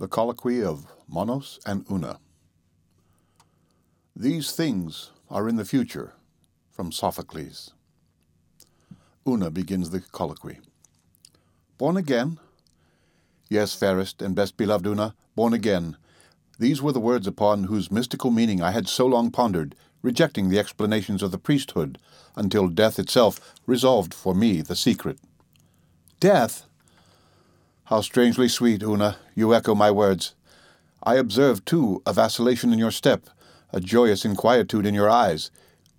The Colloquy of Monos and Una. These things are in the future, from Sophocles. Una begins the colloquy. Born again? Yes, fairest and best beloved Una, born again. These were the words upon whose mystical meaning I had so long pondered, rejecting the explanations of the priesthood, until death itself resolved for me the secret. Death? How strangely sweet, Una, you echo my words. I observe, too, a vacillation in your step, a joyous inquietude in your eyes.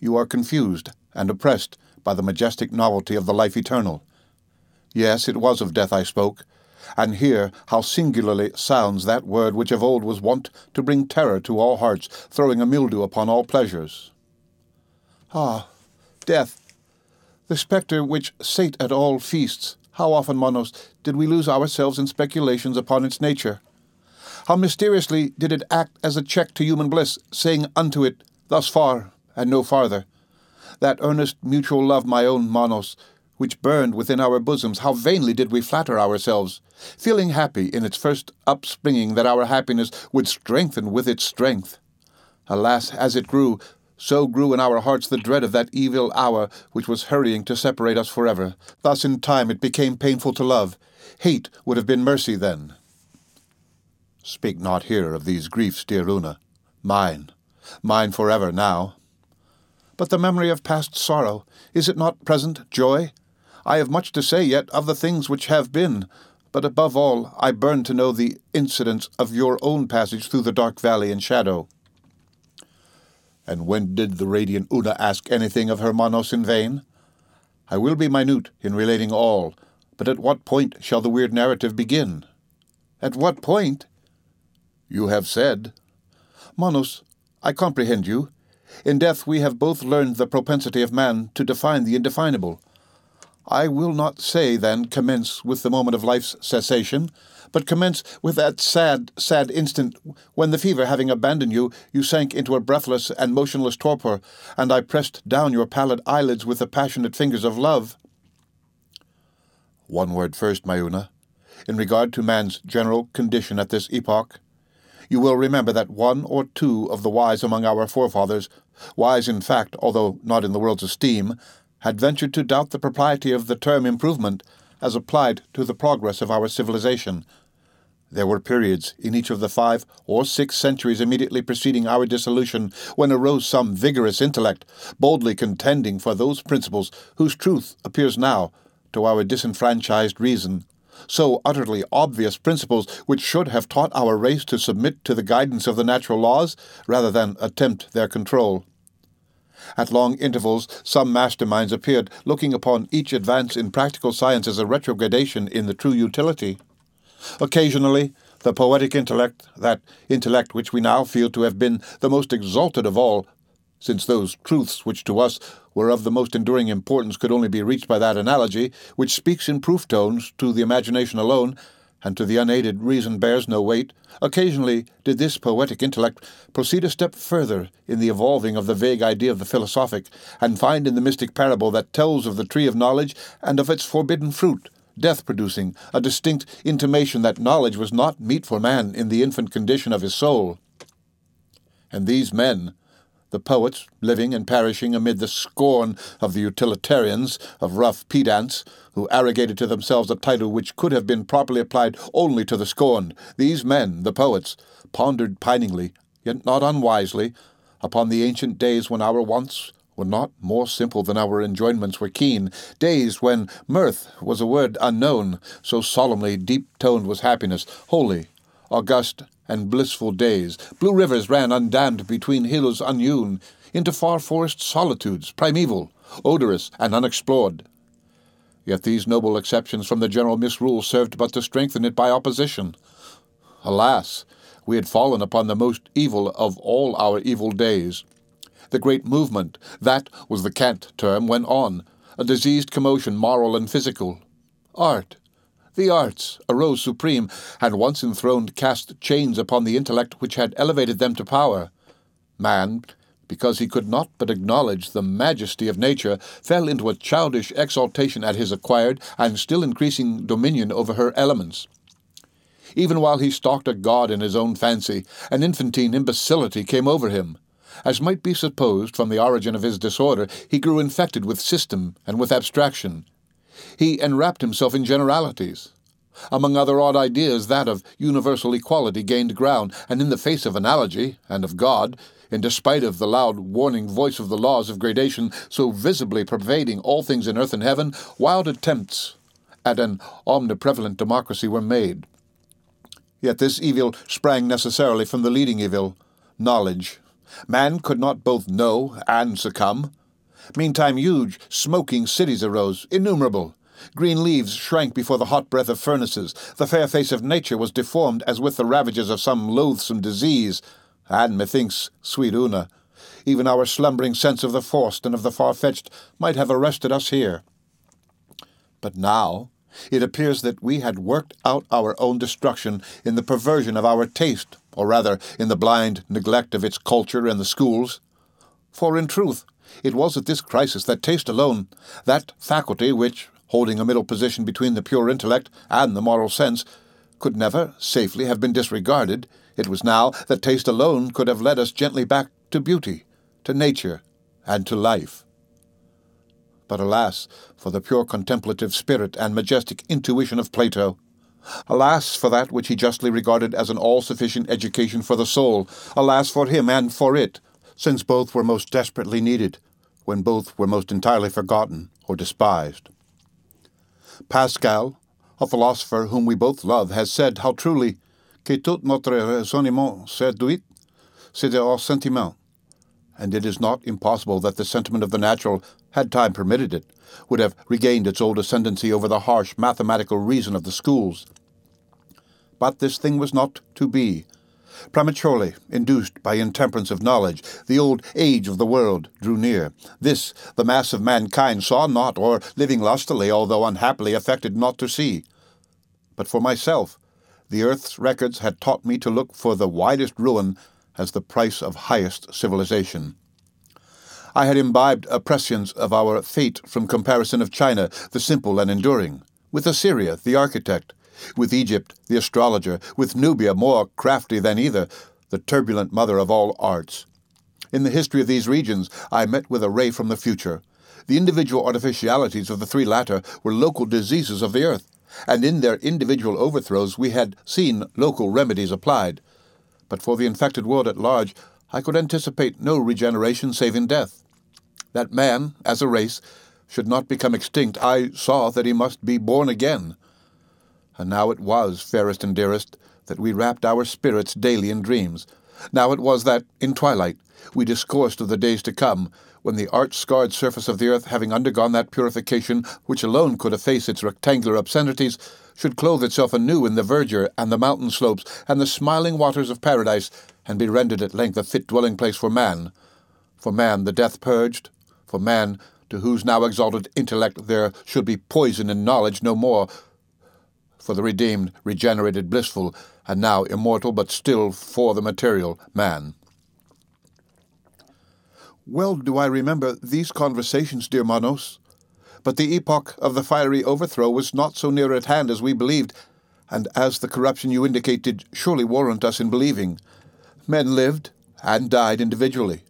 You are confused and oppressed by the majestic novelty of the life eternal. Yes, it was of death I spoke, and here how singularly sounds that word which of old was wont to bring terror to all hearts, throwing a mildew upon all pleasures. Ah, death, the spectre which sate at all feasts, how often, Monos, did we lose ourselves in speculations upon its nature? How mysteriously did it act as a check to human bliss, saying unto it, Thus far, and no farther? That earnest mutual love, my own Monos, which burned within our bosoms, how vainly did we flatter ourselves, feeling happy in its first upspringing that our happiness would strengthen with its strength. Alas, as it grew, so grew in our hearts the dread of that evil hour which was hurrying to separate us forever. Thus in time it became painful to love. Hate would have been mercy then. Speak not here of these griefs, dear Una. Mine, mine forever now. But the memory of past sorrow, is it not present joy? I have much to say yet of the things which have been, but above all I burn to know the incidents of your own passage through the dark valley and shadow. And when did the radiant Una ask anything of her Monos in vain? I will be minute in relating all, but at what point shall the weird narrative begin? At what point? You have said. Monos, I comprehend you. In death we have both learned the propensity of man to define the indefinable. I will not say, then, commence with the moment of life's cessation, but commence with that sad, sad instant when, the fever having abandoned you, you sank into a breathless and motionless torpor, and I pressed down your pallid eyelids with the passionate fingers of love. One word first, my Una. In regard to man's general condition at this epoch, you will remember that one or two of the wise among our forefathers, wise in fact, although not in the world's esteem, had ventured to doubt the propriety of the term improvement as applied to the progress of our civilization. There were periods in each of the five or six centuries immediately preceding our dissolution when arose some vigorous intellect, boldly contending for those principles whose truth appears now to our disenfranchised reason. So utterly obvious principles which should have taught our race to submit to the guidance of the natural laws rather than attempt their control. At long intervals, some masterminds appeared, looking upon each advance in practical science as a retrogradation in the true utility. Occasionally, the poetic intellect, that intellect which we now feel to have been the most exalted of all, since those truths which to us were of the most enduring importance could only be reached by that analogy, which speaks in proof tones to the imagination alone, and to the unaided reason bears no weight, occasionally did this poetic intellect proceed a step further in the evolving of the vague idea of the philosophic, and find in the mystic parable that tells of the tree of knowledge and of its forbidden fruit, death producing, a distinct intimation that knowledge was not meet for man in the infant condition of his soul. And these men, the poets, living and perishing amid the scorn of the utilitarians, of rough pedants, who arrogated to themselves a title which could have been properly applied only to the scorned, these men, the poets, pondered piningly, yet not unwisely, upon the ancient days when our wants were not more simple than our enjoyments were keen, days when mirth was a word unknown, so solemnly deep toned was happiness, holy, august, and blissful days. Blue rivers ran undammed between hills unhewn, into far forest solitudes, primeval, odorous, and unexplored. Yet these noble exceptions from the general misrule served but to strengthen it by opposition. Alas, we had fallen upon the most evil of all our evil days. The great movement, that was the cant term, went on, a diseased commotion, moral and physical. Art, the arts arose supreme, and once enthroned cast chains upon the intellect which had elevated them to power. Man, because he could not but acknowledge the majesty of nature, fell into a childish exaltation at his acquired and still increasing dominion over her elements. Even while he stalked a god in his own fancy, an infantine imbecility came over him. As might be supposed from the origin of his disorder, he grew infected with system and with abstraction. He enwrapped himself in generalities. Among other odd ideas, that of universal equality gained ground, and in the face of analogy and of God, in despite of the loud warning voice of the laws of gradation so visibly pervading all things in earth and heaven, wild attempts at an omniprevalent democracy were made. Yet this evil sprang necessarily from the leading evil, knowledge. Man could not both know and succumb. Meantime, huge, smoking cities arose, innumerable. Green leaves shrank before the hot breath of furnaces. The fair face of nature was deformed as with the ravages of some loathsome disease. And methinks, sweet Una, even our slumbering sense of the forced and of the far fetched might have arrested us here. But now it appears that we had worked out our own destruction in the perversion of our taste, or rather in the blind neglect of its culture and the schools. For in truth, it was at this crisis that taste alone, that faculty which, holding a middle position between the pure intellect and the moral sense, could never safely have been disregarded, it was now that taste alone could have led us gently back to beauty, to nature, and to life. But alas for the pure contemplative spirit and majestic intuition of Plato! Alas for that which he justly regarded as an all sufficient education for the soul! Alas for him and for it, since both were most desperately needed, when both were most entirely forgotten or despised. Pascal, a philosopher whom we both love, has said how truly que tout notre raisonnement séduit, c'est de sentiment, and it is not impossible that the sentiment of the natural, had time permitted it, would have regained its old ascendancy over the harsh mathematical reason of the schools. But this thing was not to be. Prematurely, induced by intemperance of knowledge, the old age of the world drew near. This the mass of mankind saw not, or, living lustily, although unhappily affected not to see. But for myself, the earth's records had taught me to look for the widest ruin as the price of highest civilization. I had imbibed a prescience of our fate from comparison of China, the simple and enduring, with Assyria, the architect, with Egypt, the astrologer, with Nubia, more crafty than either, the turbulent mother of all arts. In the history of these regions, I met with a ray from the future. The individual artificialities of the three latter were local diseases of the earth, and in their individual overthrows we had seen local remedies applied. But for the infected world at large, I could anticipate no regeneration save in death. That man, as a race, should not become extinct, I saw that he must be born again. And now it was, fairest and dearest, that we wrapped our spirits daily in dreams. Now it was that, in twilight, we discoursed of the days to come, when the arch scarred surface of the earth, having undergone that purification which alone could efface its rectangular obscenities, should clothe itself anew in the verdure and the mountain slopes and the smiling waters of paradise, and be rendered at length a fit dwelling place for man. For man the death purged, for man to whose now exalted intellect there should be poison and knowledge no more, for the redeemed, regenerated, blissful, and now immortal, but still for the material man. Well do I remember these conversations, dear Monos. But the epoch of the fiery overthrow was not so near at hand as we believed, and as the corruption you indicate did surely warrant us in believing. Men lived and died individually.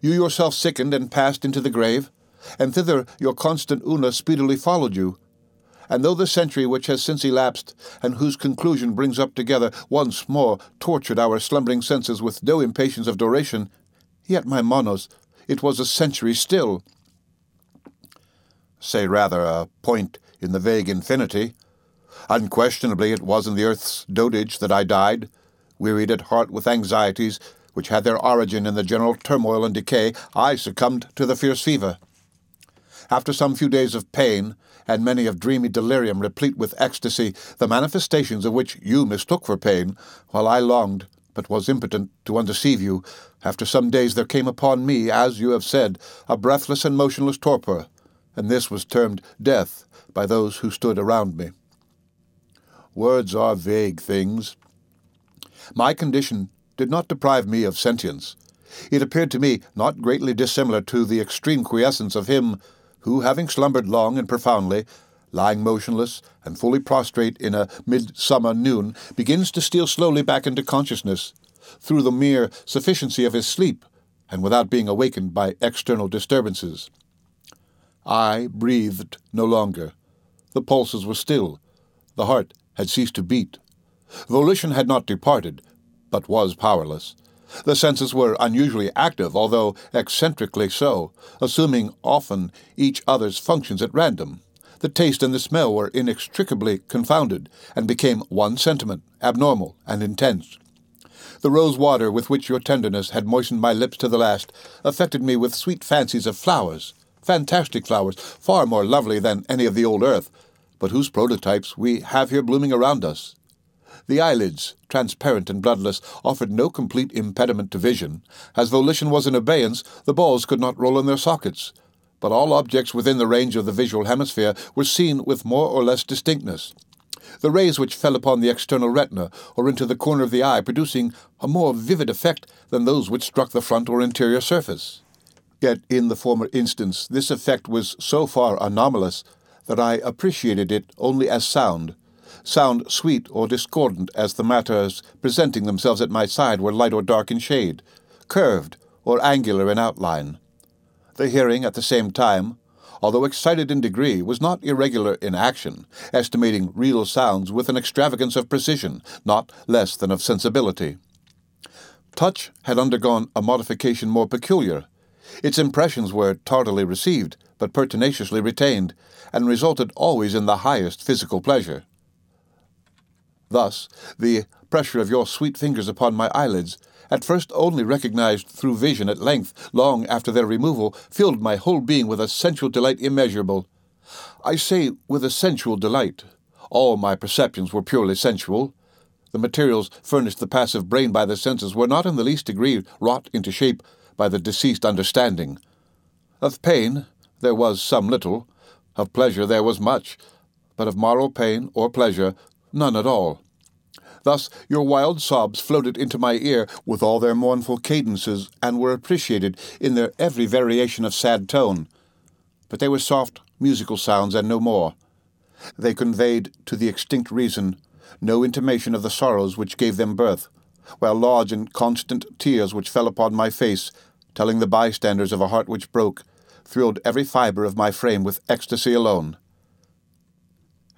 You yourself sickened and passed into the grave, and thither your constant Una speedily followed you, and though the century which has since elapsed, and whose conclusion brings up together once more tortured our slumbering senses with no impatience of duration, yet, my Monos, it was a century still. Say rather a point in the vague infinity. Unquestionably it was in the earth's dotage that I died, wearied at heart with anxieties which had their origin in the general turmoil and decay, I succumbed to the fierce fever. After some few days of pain, and many of dreamy delirium replete with ecstasy, the manifestations of which you mistook for pain, while I longed, but was impotent, to undeceive you, after some days there came upon me, as you have said, a breathless and motionless torpor, and this was termed death by those who stood around me. Words are vague things. My condition did not deprive me of sentience. It appeared to me not greatly dissimilar to the extreme quiescence of him who, having slumbered long and profoundly, lying motionless and fully prostrate in a midsummer noon, begins to steal slowly back into consciousness through the mere sufficiency of his sleep and without being awakened by external disturbances. I breathed no longer. The pulses were still. The heart had ceased to beat. Volition had not departed, but was powerless. The senses were unusually active, although eccentrically so, assuming often each other's functions at random. The taste and the smell were inextricably confounded, and became one sentiment, abnormal and intense. The rose water with which your tenderness had moistened my lips to the last affected me with sweet fancies of flowers, fantastic flowers, far more lovely than any of the old earth, but whose prototypes we have here blooming around us. The eyelids, transparent and bloodless, offered no complete impediment to vision. As volition was in abeyance, the balls could not roll in their sockets. But all objects within the range of the visual hemisphere were seen with more or less distinctness. The rays which fell upon the external retina or into the corner of the eye producing a more vivid effect than those which struck the front or interior surface. Yet in the former instance, this effect was so far anomalous that I appreciated it only as sound, sound sweet or discordant as the matters presenting themselves at my side were light or dark in shade, curved or angular in outline. The hearing, at the same time, although excited in degree, was not irregular in action, estimating real sounds with an extravagance of precision, not less than of sensibility. Touch had undergone a modification more peculiar. Its impressions were tardily received, but pertinaciously retained, and resulted always in the highest physical pleasure. Thus, the pressure of your sweet fingers upon my eyelids, at first only recognized through vision at length, long after their removal, filled my whole being with a sensual delight immeasurable. I say with a sensual delight. All my perceptions were purely sensual. The materials furnished the passive brain by the senses were not in the least degree wrought into shape by the deceased understanding. Of pain there was some little, of pleasure there was much, but of moral pain or pleasure none at all. Thus your wild sobs floated into my ear with all their mournful cadences, and were appreciated in their every variation of sad tone. But they were soft, musical sounds, and no more. They conveyed to the extinct reason no intimation of the sorrows which gave them birth, while large and constant tears which fell upon my face, telling the bystanders of a heart which broke, thrilled every fibre of my frame with ecstasy alone.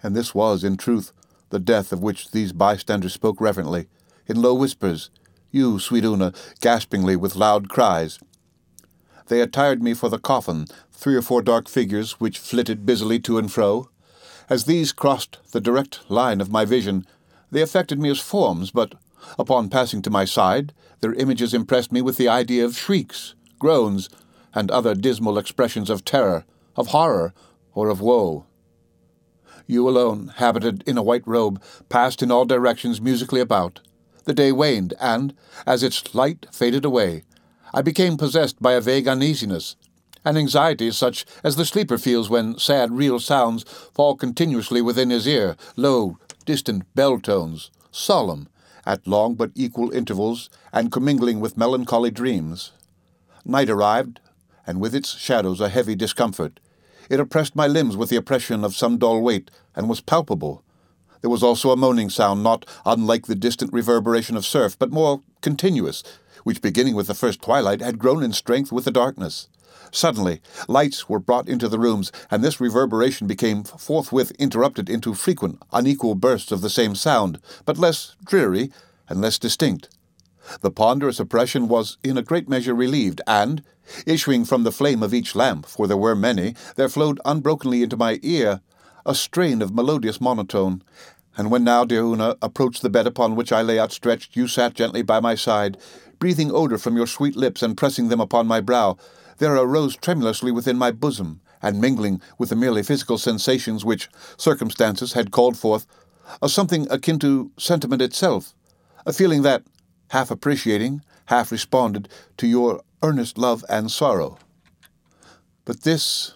And this was, in truth, the death of which these bystanders spoke reverently, in low whispers, you, sweet Una, gaspingly with loud cries. They attired me for the coffin, three or four dark figures which flitted busily to and fro. As these crossed the direct line of my vision, they affected me as forms, but upon passing to my side, their images impressed me with the idea of shrieks, groans, and other dismal expressions of terror, of horror, or of woe. You alone, habited in a white robe, passed in all directions musically about. The day waned, and, as its light faded away, I became possessed by a vague uneasiness, an anxiety such as the sleeper feels when sad, real sounds fall continuously within his ear, low, distant bell tones, solemn, at long but equal intervals, and commingling with melancholy dreams. Night arrived, and with its shadows a heavy discomfort. It oppressed my limbs with the oppression of some dull weight, and was palpable. There was also a moaning sound, not unlike the distant reverberation of surf, but more continuous, which, beginning with the first twilight, had grown in strength with the darkness. Suddenly, lights were brought into the rooms, and this reverberation became forthwith interrupted into frequent, unequal bursts of the same sound, but less dreary and less distinct. The ponderous oppression was in a great measure relieved, and, issuing from the flame of each lamp, for there were many, there flowed unbrokenly into my ear a strain of melodious monotone. And when now, dear Una, approached the bed upon which I lay outstretched, you sat gently by my side, breathing odour from your sweet lips and pressing them upon my brow, there arose tremulously within my bosom, and mingling with the merely physical sensations which circumstances had called forth, a something akin to sentiment itself, a feeling that, half appreciating, half responded to your earnest love and sorrow. But this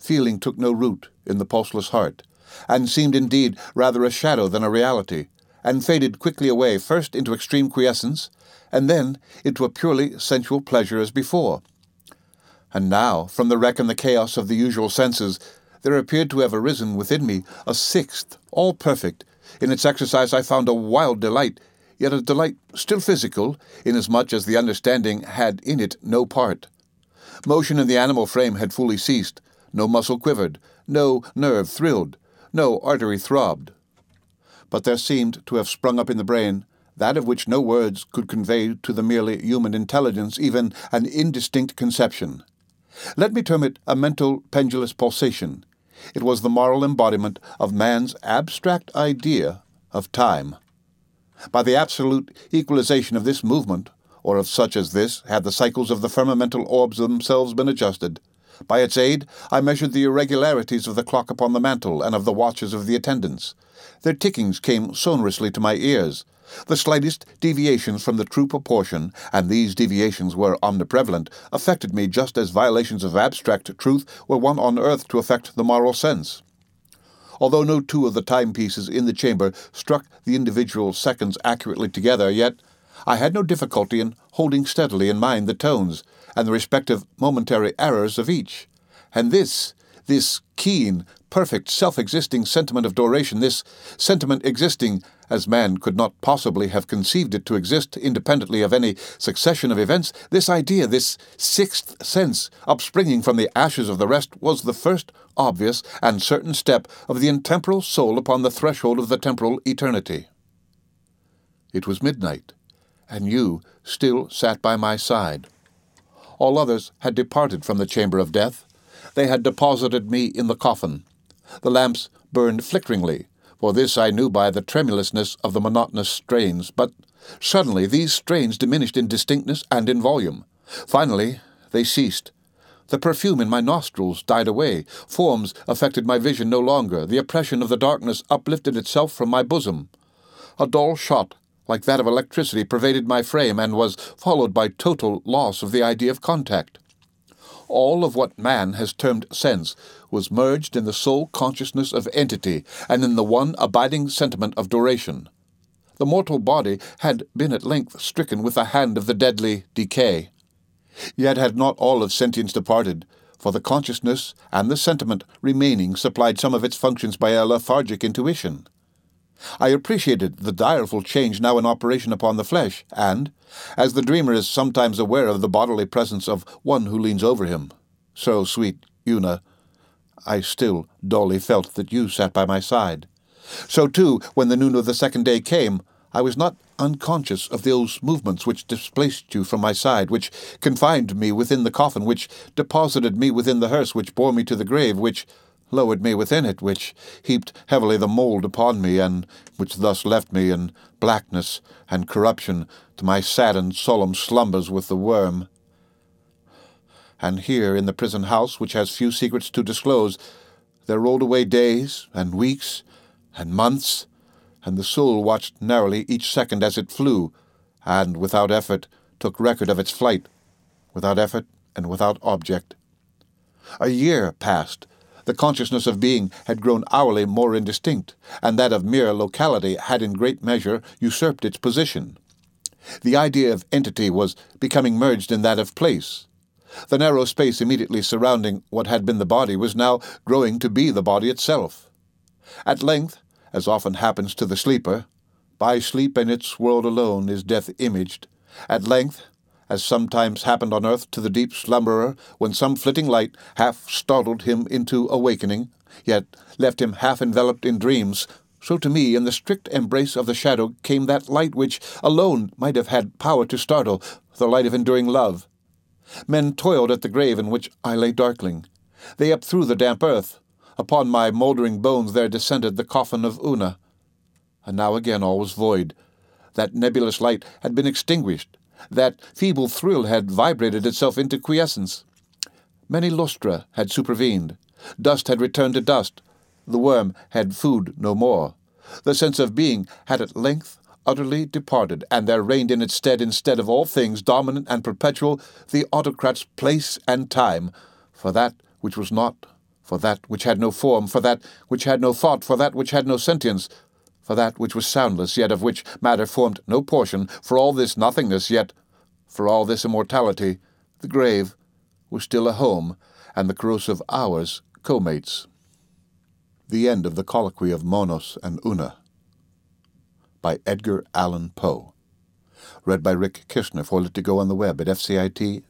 feeling took no root in the pulseless heart, and seemed indeed rather a shadow than a reality, and faded quickly away first into extreme quiescence, and then into a purely sensual pleasure as before. And now, from the wreck and the chaos of the usual senses, there appeared to have arisen within me a sixth, all perfect. In its exercise I found a wild delight, yet a delight still physical, inasmuch as the understanding had in it no part. Motion in the animal frame had fully ceased, no muscle quivered, no nerve thrilled, no artery throbbed. But there seemed to have sprung up in the brain that of which no words could convey to the merely human intelligence even an indistinct conception. Let me term it a mental pendulous pulsation. It was the moral embodiment of man's abstract idea of time. By the absolute equalization of this movement, or of such as this, had the cycles of the firmamental orbs themselves been adjusted. By its aid, I measured the irregularities of the clock upon the mantel and of the watches of the attendants. Their tickings came sonorously to my ears. The slightest deviations from the true proportion, and these deviations were omniprevalent, affected me just as violations of abstract truth were wont on earth to affect the moral sense. Although no two of the timepieces in the chamber struck the individual seconds accurately together, yet I had no difficulty in holding steadily in mind the tones and the respective momentary errors of each. And this, this keen, perfect, self existing sentiment of duration, this sentiment existing as man could not possibly have conceived it to exist independently of any succession of events, this idea, this sixth sense, upspringing from the ashes of the rest, was the first obvious and certain step of the intemporal soul upon the threshold of the temporal eternity. It was midnight, and you still sat by my side. All others had departed from the chamber of death. They had deposited me in the coffin. The lamps burned flickeringly, for this I knew by the tremulousness of the monotonous strains, but suddenly these strains diminished in distinctness and in volume. Finally, they ceased. The perfume in my nostrils died away. Forms affected my vision no longer. The oppression of the darkness uplifted itself from my bosom. A dull shot, like that of electricity, pervaded my frame and was followed by total loss of the idea of contact all of what man has termed sense was merged in the sole consciousness of entity and in the one abiding sentiment of duration. The mortal body had been at length stricken with the hand of the deadly decay. Yet had not all of sentience departed, for the consciousness and the sentiment remaining supplied some of its functions by a lethargic intuition. I appreciated the direful change now in operation upon the flesh, and, as the dreamer is sometimes aware of the bodily presence of one who leans over him, so, sweet Una, I still dully felt that you sat by my side. So, too, when the noon of the second day came, I was not unconscious of those movements which displaced you from my side, which confined me within the coffin, which deposited me within the hearse, which bore me to the grave, which lowered me within it, which heaped heavily the mould upon me, and which thus left me in blackness and corruption to my saddened solemn slumbers with the worm. And here in the prison house, which has few secrets to disclose, there rolled away days and weeks and months, and the soul watched narrowly each second as it flew, and without effort took record of its flight, without effort and without object. A year passed, the consciousness of being had grown hourly more indistinct, and that of mere locality had in great measure usurped its position. The idea of entity was becoming merged in that of place. The narrow space immediately surrounding what had been the body was now growing to be the body itself. At length, as often happens to the sleeper, by sleep and its world alone is death imaged. At length, as sometimes happened on earth to the deep slumberer, when some flitting light half startled him into awakening, yet left him half enveloped in dreams, so to me, in the strict embrace of the shadow, came that light which alone might have had power to startle, the light of enduring love. Men toiled at the grave in which I lay darkling. They upthrew the damp earth. Upon my mouldering bones there descended the coffin of Una. And now again all was void. That nebulous light had been extinguished, that feeble thrill had vibrated itself into quiescence. Many lustra had supervened. Dust had returned to dust. The worm had food no more. The sense of being had at length utterly departed, and there reigned in its stead, instead of all things dominant and perpetual, the autocrat's place and time, for that which was not, for that which had no form, for that which had no thought, for that which had no sentience, for that which was soundless, yet of which matter formed no portion, for all this nothingness, yet for all this immortality, the grave was still a home, and the corrosive hours co-mates. The End of the Colloquy of Monos and Una by Edgar Allan Poe. Read by Rick Kishner for Lit2Go on the web at fcit.usf.edu.